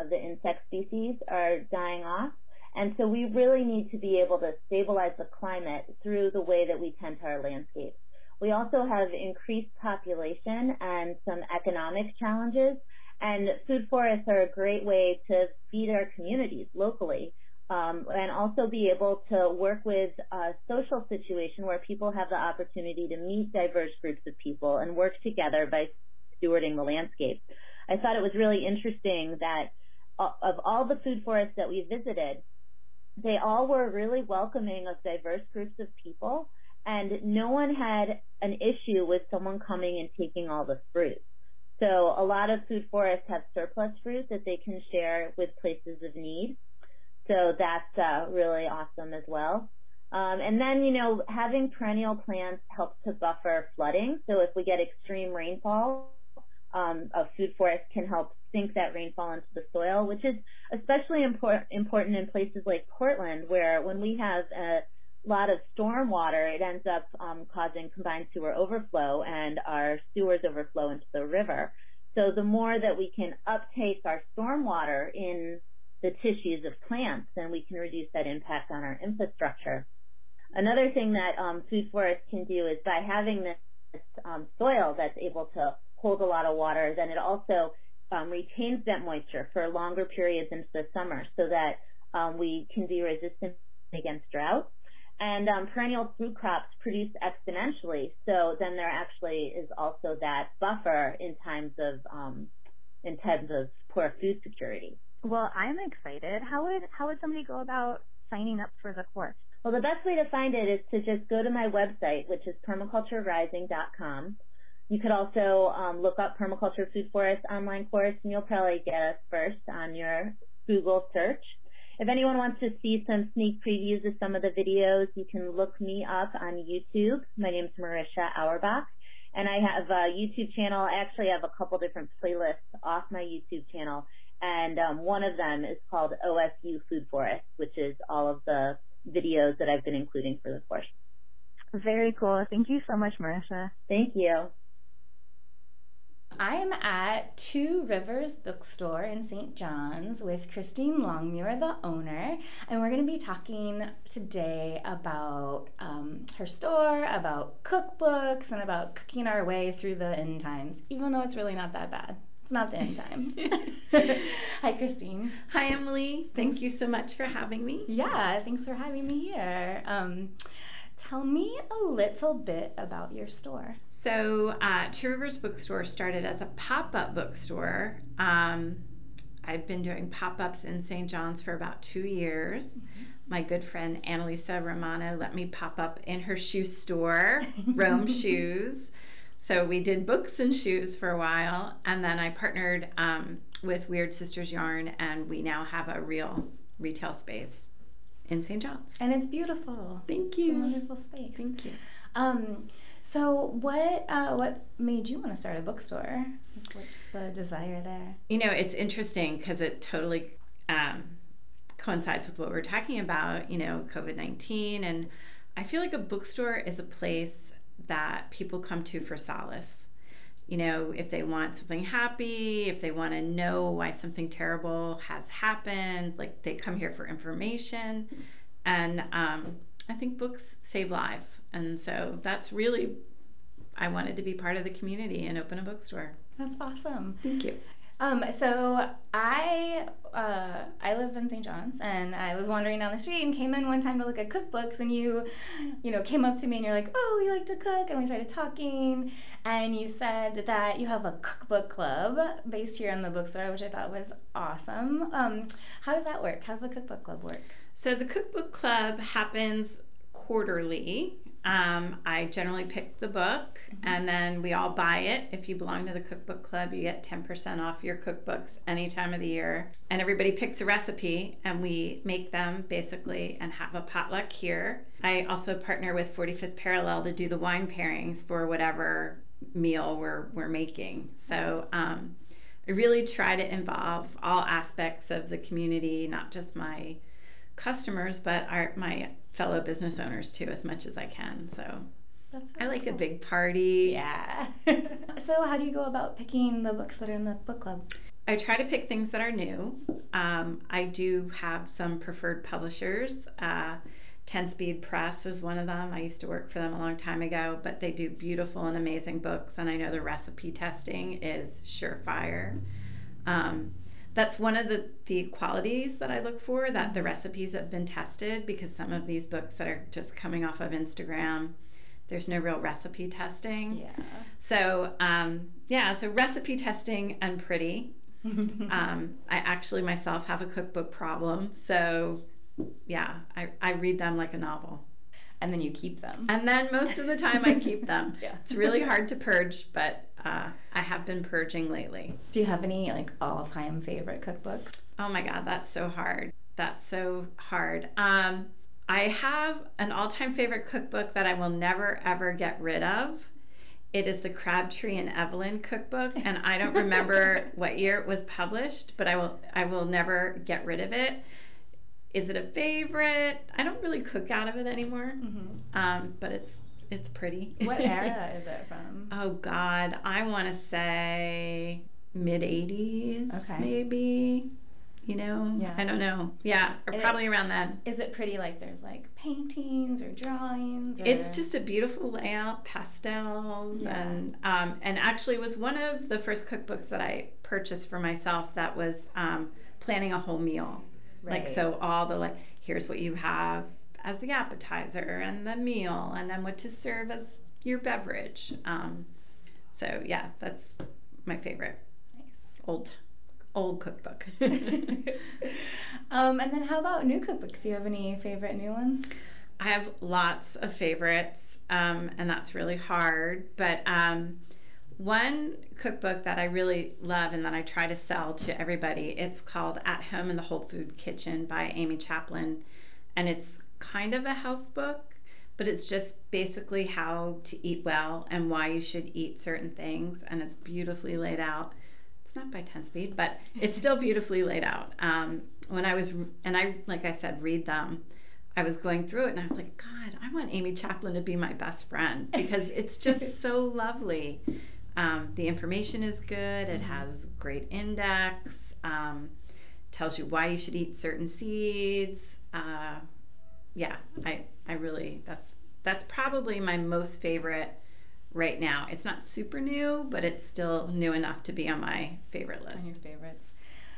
of the insect species are dying off. And so we really need to be able to stabilize the climate through the way that we tend to our landscapes. We also have increased population and some economic challenges. And food forests are a great way to feed our communities locally. Um, and also be able to work with a social situation where people have the opportunity to meet diverse groups of people and work together by stewarding the landscape. I thought it was really interesting that uh, of all the food forests that we visited, they all were really welcoming of diverse groups of people, and no one had an issue with someone coming and taking all the fruit. So a lot of food forests have surplus fruit that they can share with places of need. So that's uh, really awesome as well. Um, and then, you know, having perennial plants helps to buffer flooding. So if we get extreme rainfall, um, a food forest can help sink that rainfall into the soil, which is especially import- important in places like Portland, where when we have a lot of storm water, it ends up um, causing combined sewer overflow and our sewers overflow into the river. So the more that we can uptake our storm water in the tissues of plants, then we can reduce that impact on our infrastructure. Another thing that um, food forests can do is by having this, um, soil that's able to hold a lot of water, then it also um, retains that moisture for longer periods into the summer so that um, we can be resistant against drought. And um, perennial food crops produce exponentially, so then there actually is also that buffer in times of um, in times of poor food security. Well, I'm excited. How would how would somebody go about signing up for the course? Well, the best way to find it is to just go to my website, which is permaculturerising.com. You could also um, look up Permaculture Food Forest online course, and you'll probably get us first on your Google search. If anyone wants to see some sneak previews of some of the videos, you can look me up on YouTube. My name's Marisha Auerbach, and I have a YouTube channel. I actually have a couple different playlists off my YouTube channel, and um, one of them is called OSU Food Forest, which is all of the videos that I've been including for the course. Very cool. Thank you so much, Marisha. Thank you. I am at Two Rivers Bookstore in St. John's with Christine Longmuir, the owner, and we're going to be talking today about um, her store, about cookbooks, and about cooking our way through the end times, even though it's really not that bad. It's not the end times. Hi, Christine. Hi, Emily. Thank you so much for having me. Yeah, thanks for having me here. Um, Tell me a little bit about your store. So, uh, Two Rivers Bookstore started as a pop up bookstore. Um, I've been doing pop ups in St. John's for about two years. Mm-hmm. My good friend Annalisa Romano let me pop up in her shoe store, Rome Shoes. So we did books and shoes for a while, and then I partnered um, with Weird Sisters Yarn, and we now have a real retail space in St. John's. And it's beautiful. Thank you. It's a wonderful space. Thank you. Um, so what uh, what made you want to start a bookstore? What's the desire there? You know, it's interesting because it totally um, coincides with what we're talking about. You know, COVID nineteen, and I feel like a bookstore is a place that people come to for solace you know, if they want something happy, if they want to know why something terrible has happened, like they come here for information. And um, I think books save lives. And so that's really, I wanted to be part of the community and open a bookstore. That's awesome. Thank you. Um, so I uh, I live in St. John's, and I was wandering down the street and came in one time to look at cookbooks, and you, you know, came up to me and you're like, "Oh, you like to cook?" And we started talking, and you said that you have a cookbook club based here in the bookstore, which I thought was awesome. Um, how does that work? How's the cookbook club work? So the cookbook club happens quarterly. Um, I generally pick the book mm-hmm. and then we all buy it. If you belong to the cookbook club, you get 10% off your cookbooks any time of the year. And everybody picks a recipe and we make them basically and have a potluck here. I also partner with 45th Parallel to do the wine pairings for whatever meal we're, we're making. So um, I really try to involve all aspects of the community, not just my customers, but our, my fellow business owners too, as much as I can. So that's I like cool. a big party. Yeah. so how do you go about picking the books that are in the book club? I try to pick things that are new. Um, I do have some preferred publishers. Uh, 10 Speed Press is one of them. I used to work for them a long time ago, but they do beautiful and amazing books, and I know the recipe testing is surefire. Um, that's one of the, the qualities that I look for that the recipes have been tested because some of these books that are just coming off of Instagram, there's no real recipe testing. Yeah. So, um, yeah, so recipe testing and pretty. um, I actually myself have a cookbook problem. So, yeah, I, I read them like a novel. And then you keep them. And then most of the time I keep them. Yeah. It's really hard to purge, but uh, I have been purging lately. Do you have any like all-time favorite cookbooks? Oh my God, that's so hard. That's so hard. Um, I have an all time favorite cookbook that I will never ever get rid of. It is the Crabtree and Evelyn cookbook, and I don't remember what year it was published, but I will I will never get rid of it. Is it a favorite? I don't really cook out of it anymore, Mm-hmm. um, but it's it's pretty. What era is it from? Oh God, I want to say mid '80s, Okay. maybe. You know, Yeah. I don't know. Yeah, or And it- probably around then. Is it pretty like there's like paintings or drawings? Or... It's just a beautiful layout, pastels, Yeah. and um, and actually was one of the first cookbooks that I purchased for myself. That was um, planning a whole meal, like so all the like here's what you have as the appetizer and the meal, and then what to serve as your beverage. Um, so yeah, that's my favorite nice. old old cookbook. um, and then how about new cookbooks? Do you have any favorite new ones? I have lots of favorites, um, and that's really hard. But um, one cookbook that I really love and that I try to sell to everybody, it's called At Home in the Whole Food Kitchen by Amy Chaplin. And it's kind of a health book, but it's just basically how to eat well and why you should eat certain things. And it's beautifully laid out. It's not by 10 speed, but it's still beautifully laid out. Um, when I was, and I, like I said, read them. I was going through it and I was like, God, I want Amy Chaplin to be my best friend because it's just so lovely. Um, the information is good, it has great index, um, tells you why you should eat certain seeds. Uh, yeah, I, I really, that's, that's probably my most favorite right now. It's not super new, but it's still new enough to be on my favorite On list. your favorites.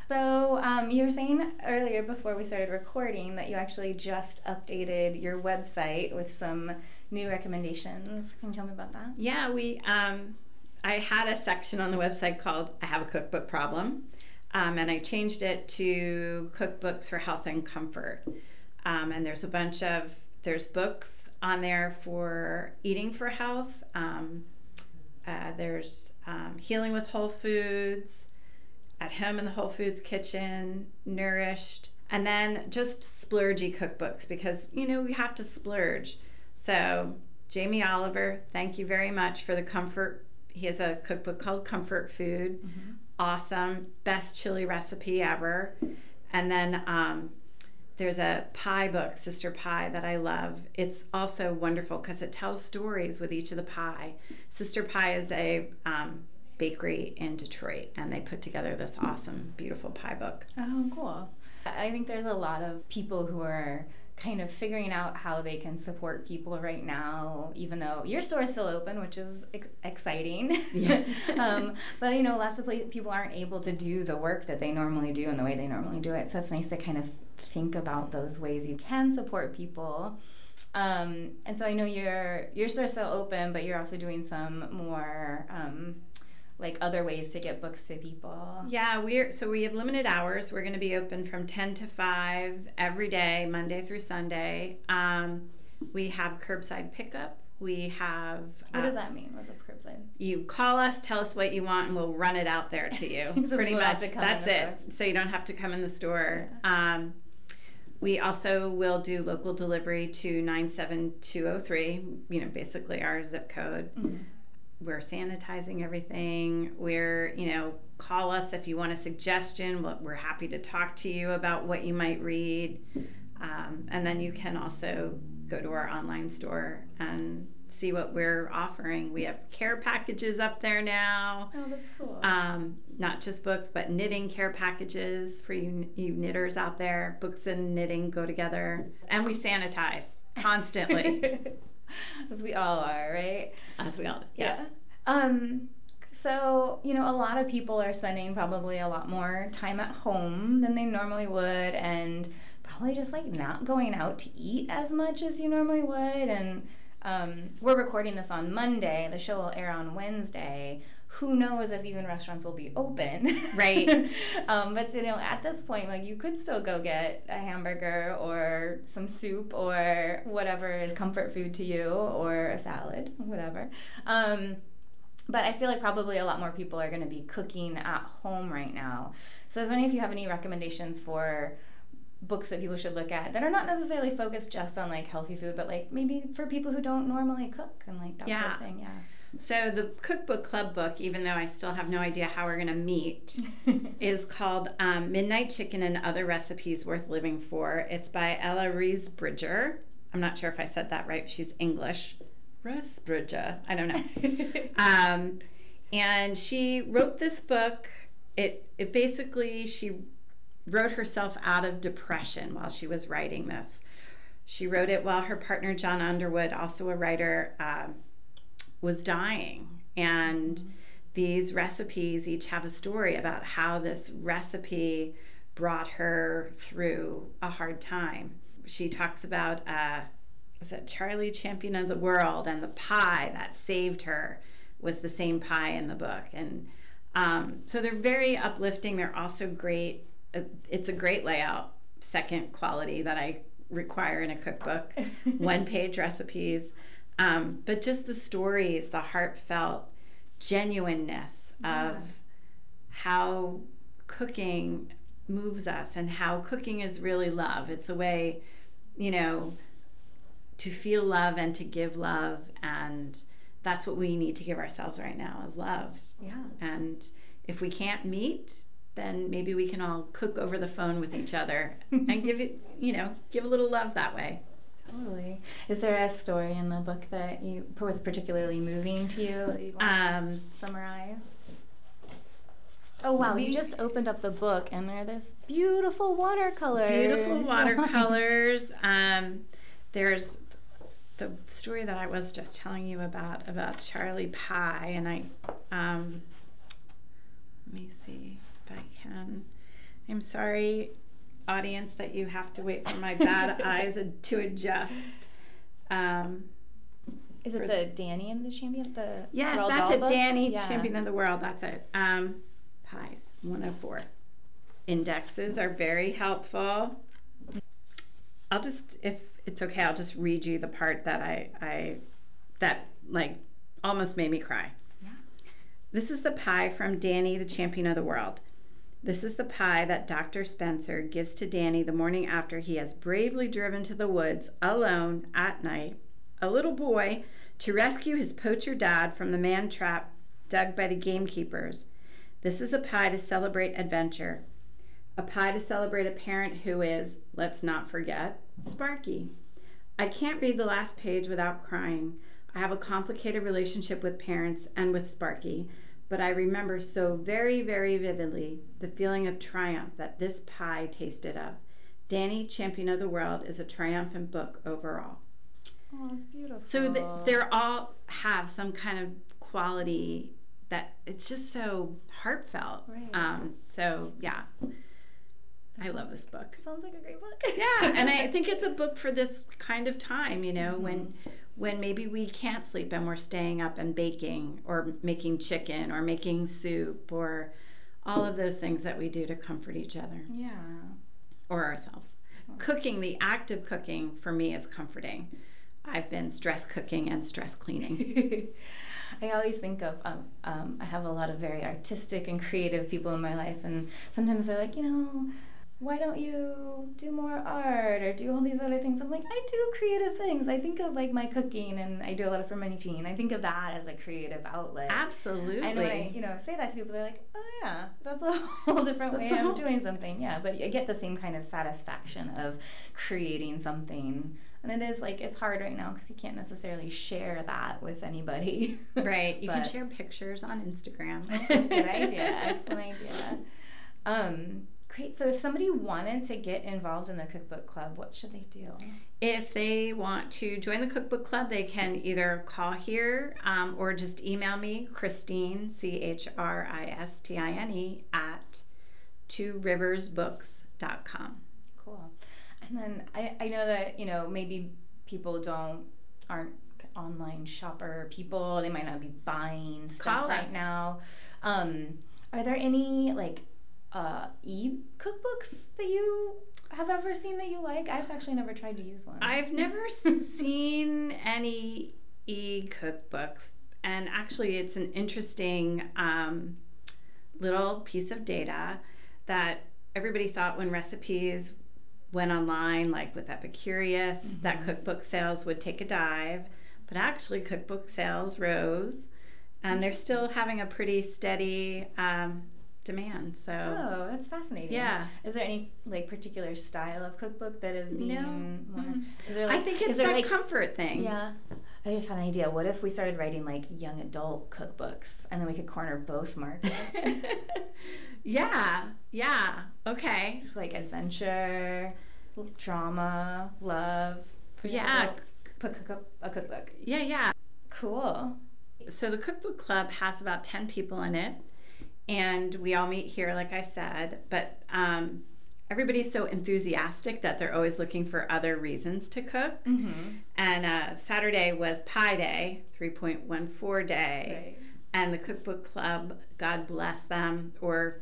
So um, you were saying earlier before we started recording that you actually just updated your website with some new recommendations. Can you tell me about that? Yeah, we. Um, I had a section on the website called "I Have a Cookbook Problem," um, and I changed it to cookbooks for health and comfort. Um, and there's a bunch of there's books on there for eating for health. Um, uh, there's um, healing with whole foods, at home in the Whole Foods kitchen, nourished, and then just splurgy cookbooks because you know we have to splurge. So Jamie Oliver, thank you very much for the comfort. He has a cookbook called Comfort Food. Awesome, best chili recipe ever. And then um, there's a pie book, Sister Pie, that I love. It's also wonderful because it tells stories with each of the pie. Sister Pie is a um, bakery in Detroit, and they put together this awesome, beautiful pie book. Oh, cool. I think there's a lot of people who are kind of figuring out how they can support people right now, even though your store is still open, which is ex- exciting. Yeah. um, but you know, lots of people aren't able to do the work that they normally do and the way they normally do it. So it's nice to kind of think about those ways you can support people. Um, and so I know you're your store's still open, but you're also doing some more um, like other ways to get books to people. Yeah, we're so we have limited hours. We're going to be open from 10 to 5 every day, Monday through Sunday. Um, we have curbside pickup. We have What uh, does that mean? What's a curbside? you call us, tell us what you want, and we'll run it out there to you. So Pretty much. have to come in That's it. store. So you don't have to come in the store. Um, we also will do local delivery to 97203, you know, basically our zip code. Mm-hmm. We're sanitizing everything. We're, you know, call us if you want a suggestion. We're- We're happy to talk to you about what you might read. Um, and then you can also go to our online store and see what we're offering. We have care packages up there now. Oh, that's cool. Um, not just books, but knitting care packages for you, you knitters out there. Books and knitting go together. And we sanitize constantly, As we all are, right? as we all, yeah. Um, so, you know, a lot of people are spending probably a lot more time at home than they normally would, and probably just like not going out to eat as much as you normally would. And um, we're recording this on Monday, the show will air on Wednesday. who knows if even restaurants will be open? Right. Um, but you know at this point like you could still go get a hamburger or some soup or whatever is comfort food to you or a salad whatever. Um, but i feel like probably a lot more people are going to be cooking at home right now. So i was wondering if you have any recommendations for books that people should look at that are not necessarily focused just on like healthy food but like maybe for people who don't normally cook and like that yeah. sort of thing yeah so the cookbook club book, even though I still have no idea how we're going to meet, is called um, Midnight Chicken and Other Recipes Worth Living For. It's by Ella Risebridger. I'm not sure if I said that right. She's English. Risebridger. I don't know. um, and she wrote this book. It it basically she wrote herself out of depression while she was writing this. She wrote it while her partner John Underwood, also a writer. Um, was dying. And these recipes each have a story about how this recipe brought her through a hard time. She talks about, uh, is it Charlie Champion of the World and the pie that saved her was the same pie in the book. And um, so they're very uplifting. They're also great. It's a great layout, second quality that I require in a cookbook, one page recipes. Um, but just the stories, the heartfelt genuineness yeah. of how cooking moves us and how cooking is really love. It's a way, you know, to feel love and to give love. And that's what we need to give ourselves right now is love. Yeah. And if we can't meet, then maybe we can all cook over the phone with each other and give it, you know, give a little love that way. Totally. Is there a story in the book that you was particularly moving to you that you want um, to summarize? Oh wow! We, you just opened up the book, and there are this beautiful watercolors. Beautiful watercolors. um, there's the story that I was just telling you about about Charlie Pie, and I. Um, let me see if I can. I'm sorry audience that you have to wait for my bad eyes to adjust. Um, Is it the Danny and the champion? The yes, Roald that's it. Danny, yeah. champion of the world. That's it. Um, pies, 104. Indexes are very helpful. I'll just, if it's okay, I'll just read you the part that I, I that like almost made me cry. Yeah. This is the pie from Danny, the champion of the world. This is the pie that Dr. Spencer gives to Danny the morning after he has bravely driven to the woods alone at night, a little boy, to rescue his poacher dad from the man trap dug by the gamekeepers. This is a pie to celebrate adventure, a pie to celebrate a parent who is, let's not forget, Sparky. I can't read the last page without crying. I have a complicated relationship with parents and with Sparky but I remember so very, very vividly the feeling of triumph that this pie tasted of. Danny, Champion of the World, is a triumphant book overall. Oh, it's beautiful. So they're all have some kind of quality that it's just so heartfelt. Right. Um, so yeah, I love this book. Sounds like a great book. yeah, and I think it's a book for this kind of time. You know, mm-hmm. when when maybe we can't sleep and we're staying up and baking or making chicken or making soup or all of those things that we do to comfort each other. Yeah. Or ourselves. Cooking, the act of cooking for me is comforting. I've been stress cooking and stress cleaning. I always think of um, um, I have a lot of very artistic and creative people in my life, and sometimes they're like, you know, why don't you do more art or do all these other things? I'm like, I do creative things. I think of like my cooking and I do a lot of fermenting. I think of that as a creative outlet. Absolutely. And when I, you know, say that to people, they're like, oh yeah, that's a whole different way of doing something. Yeah, but I get the same kind of satisfaction of creating something. And it is like, it's hard right now because you can't necessarily share that with anybody. right. You can share pictures on Instagram. good idea. Excellent idea. Um, Great. So if somebody wanted to get involved in the cookbook club, what should they do? If they want to join the cookbook club, they can either call here um, or just email me, Christine, C H R I S T I N E, at two riversbooks.com. Cool. And then I, I know that, you know, maybe people don't, aren't online shopper people. They might not be buying stuff Call right us. now. Um, are there any like uh, e cookbooks that you have ever seen that you like? I've actually never tried to use one. I've never seen any e cookbooks, and actually, it's an interesting um, little piece of data that everybody thought when recipes went online, like with Epicurious, that cookbook sales would take a dive, but actually, cookbook sales rose, and they're still having a pretty steady um, demand. So. Oh, that's fascinating. Yeah. Is there any like particular style of cookbook that is being No. more? Mm-mm. Is there like? I think is it's there that like? comfort thing. Yeah. I just had an idea. What if we started writing like young adult cookbooks, and then we could corner both markets, yeah, yeah. Okay. like adventure, drama, love. Yeah. Put cook a cookbook. Yeah, yeah. Cool. So the cookbook club has about 10 people in it, and we all meet here, like I said, but um, everybody's so enthusiastic that they're always looking for other reasons to cook. Mm-hmm. And uh, Saturday was Pie Day, 3.14 day. Right. and the cookbook club god bless them or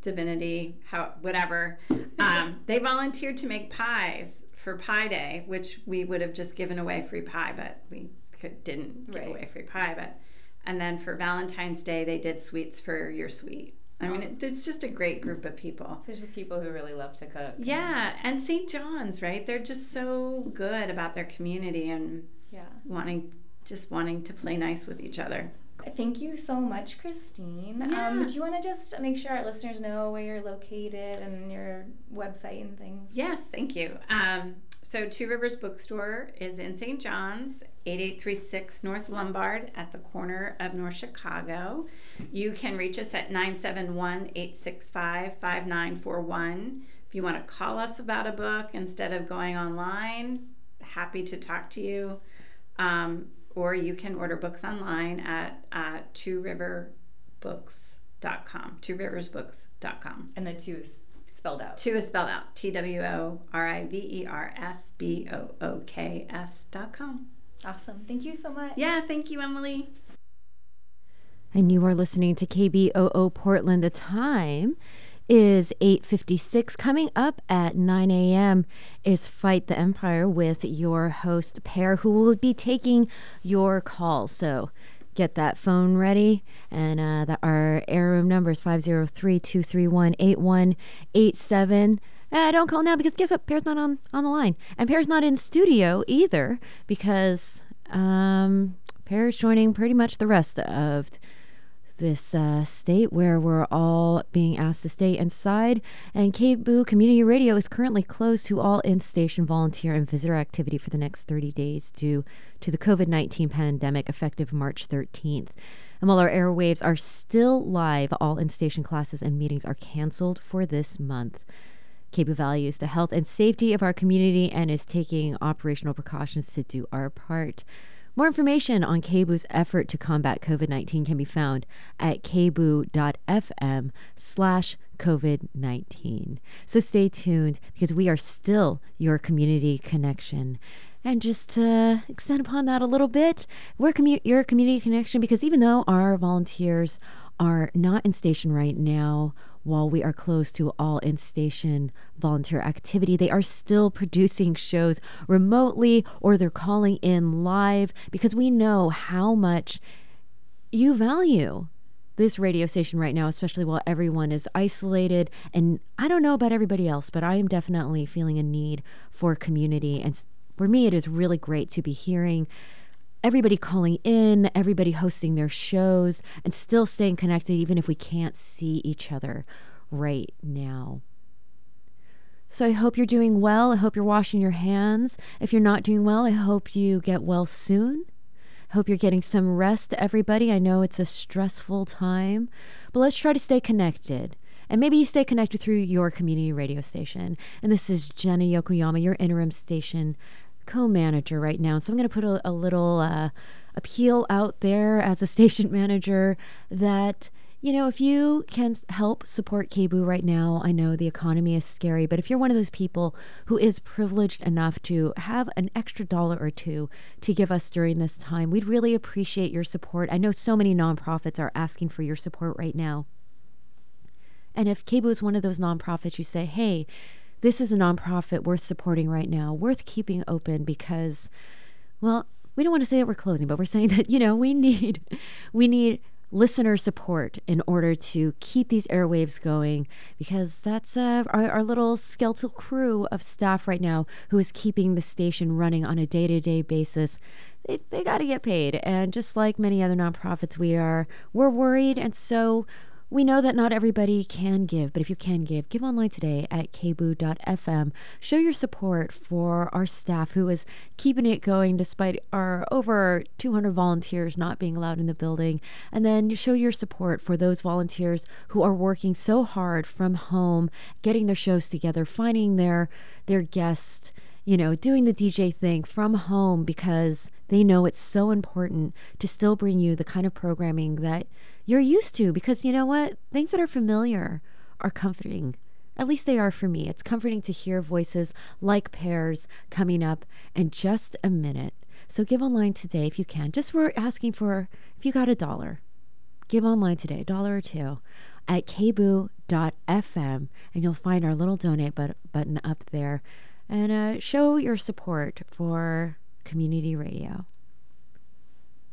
divinity how whatever um, they volunteered to make pies for pie day which we would have just given away free pie but we could, didn't give Right. away free pie but and then for valentine's day they did sweets for your sweet i mean it, it's just a great group of people So it's just people who really love to cook. yeah and st john's right they're just so good about their community and Yeah. wanting just wanting to play nice with each other Thank you so much, Christine. Yeah. Um, do you want to just make sure our listeners know where you're located and your website and things? Yes, thank you. Um, so, Two Rivers Bookstore is in St. John's, 8836 North Lombard at the corner of North Chicago. You can reach us at 971 865 5941. If you want to call us about a book instead of going online, happy to talk to you. Um, or you can order books online at uh, tworiverbooks.com. Tworiversbooks.com. And the two is spelled out. Two is spelled out T W O R I V E R S B O O K S dot com. Awesome. Thank you so much. Yeah, thank you, Emily. And you are listening to KBOO Portland. The time is 8.56. Coming up at 9 a.m. is Fight the Empire with your host, Pear, who will be taking your call So get that phone ready. And uh, the, our air room number is 503-231-8187. Uh, don't call now because guess what? Pear's not on, on the line. And Pear's not in studio either because um, Pear's joining pretty much the rest of this uh, state where we're all being asked to stay inside. And KBOO Community Radio is currently closed to all in station volunteer and visitor activity for the next 30 days due to the COVID 19 pandemic effective March 13th. And while our airwaves are still live, all in station classes and meetings are canceled for this month. KBOO values the health and safety of our community and is taking operational precautions to do our part. More information on KBOO's effort to combat COVID 19 can be found at kboo.fm slash COVID 19. So stay tuned because we are still your community connection. And just to extend upon that a little bit, we're commu- your community connection because even though our volunteers are not in station right now, while we are close to all in station volunteer activity, they are still producing shows remotely or they're calling in live because we know how much you value this radio station right now, especially while everyone is isolated. And I don't know about everybody else, but I am definitely feeling a need for community. And for me, it is really great to be hearing everybody calling in, everybody hosting their shows, and still staying connected, even if we can't see each other right now. So I hope you're doing well. I hope you're washing your hands. If you're not doing well, I hope you get well soon. I hope you're getting some rest, everybody. I know it's a stressful time, but let's try to stay connected. And maybe you stay connected through your community radio station. And this is Jenna Yokoyama, your interim station co manager right now. So I'm going to put a, a little uh, appeal out there as a station manager that you know, if you can help support KBOO right now, I know the economy is scary, but if you're one of those people who is privileged enough to have an extra dollar or two to give us during this time, we'd really appreciate your support. I know so many nonprofits are asking for your support right now. And if KBOO is one of those nonprofits, you say, hey, this is a nonprofit worth supporting right now, worth keeping open because, well, we don't want to say that we're closing, but we're saying that, you know, we need we need listener support in order to keep these airwaves going because that's uh, our, our, little skeletal crew of staff right now who is keeping the station running on a day-to-day basis. They, they got to get paid. And just like many other nonprofits we are we're worried. And so we know that not everybody can give, but if you can give, give online today at kboo.fm. Show your support for our staff who is keeping it going despite our over 200 volunteers not being allowed in the building. And then show your support for those volunteers who are working so hard from home, getting their shows together, finding their their guests, you know, doing the DJ thing from home because they know it's so important to still bring you the kind of programming that you're used to because you know what? Things that are familiar are comforting. At least they are for me. It's comforting to hear voices like Pears coming up in just a minute. So give online today if you can. Just we're asking for if you got a dollar. Give online today, a dollar or two at kboo.fm and you'll find our little donate but- button up there and uh, show your support for community radio.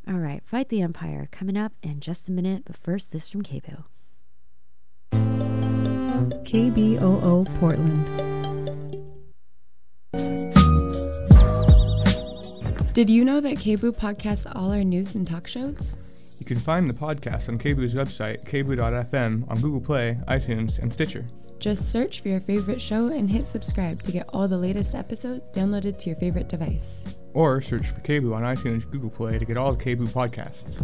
All right, Fight the Empire coming up in just a minute, but first, this from KBOO. KBOO Portland. Did you know that KBOO podcasts all our news and talk shows? You can find the podcast on KBOO's website, kboo.fm, on Google Play, iTunes, and Stitcher. Just search for your favorite show and hit subscribe to get all the latest episodes downloaded to your favorite device or search for KBOO on iTunes, Google Play to get all the KBOO podcasts.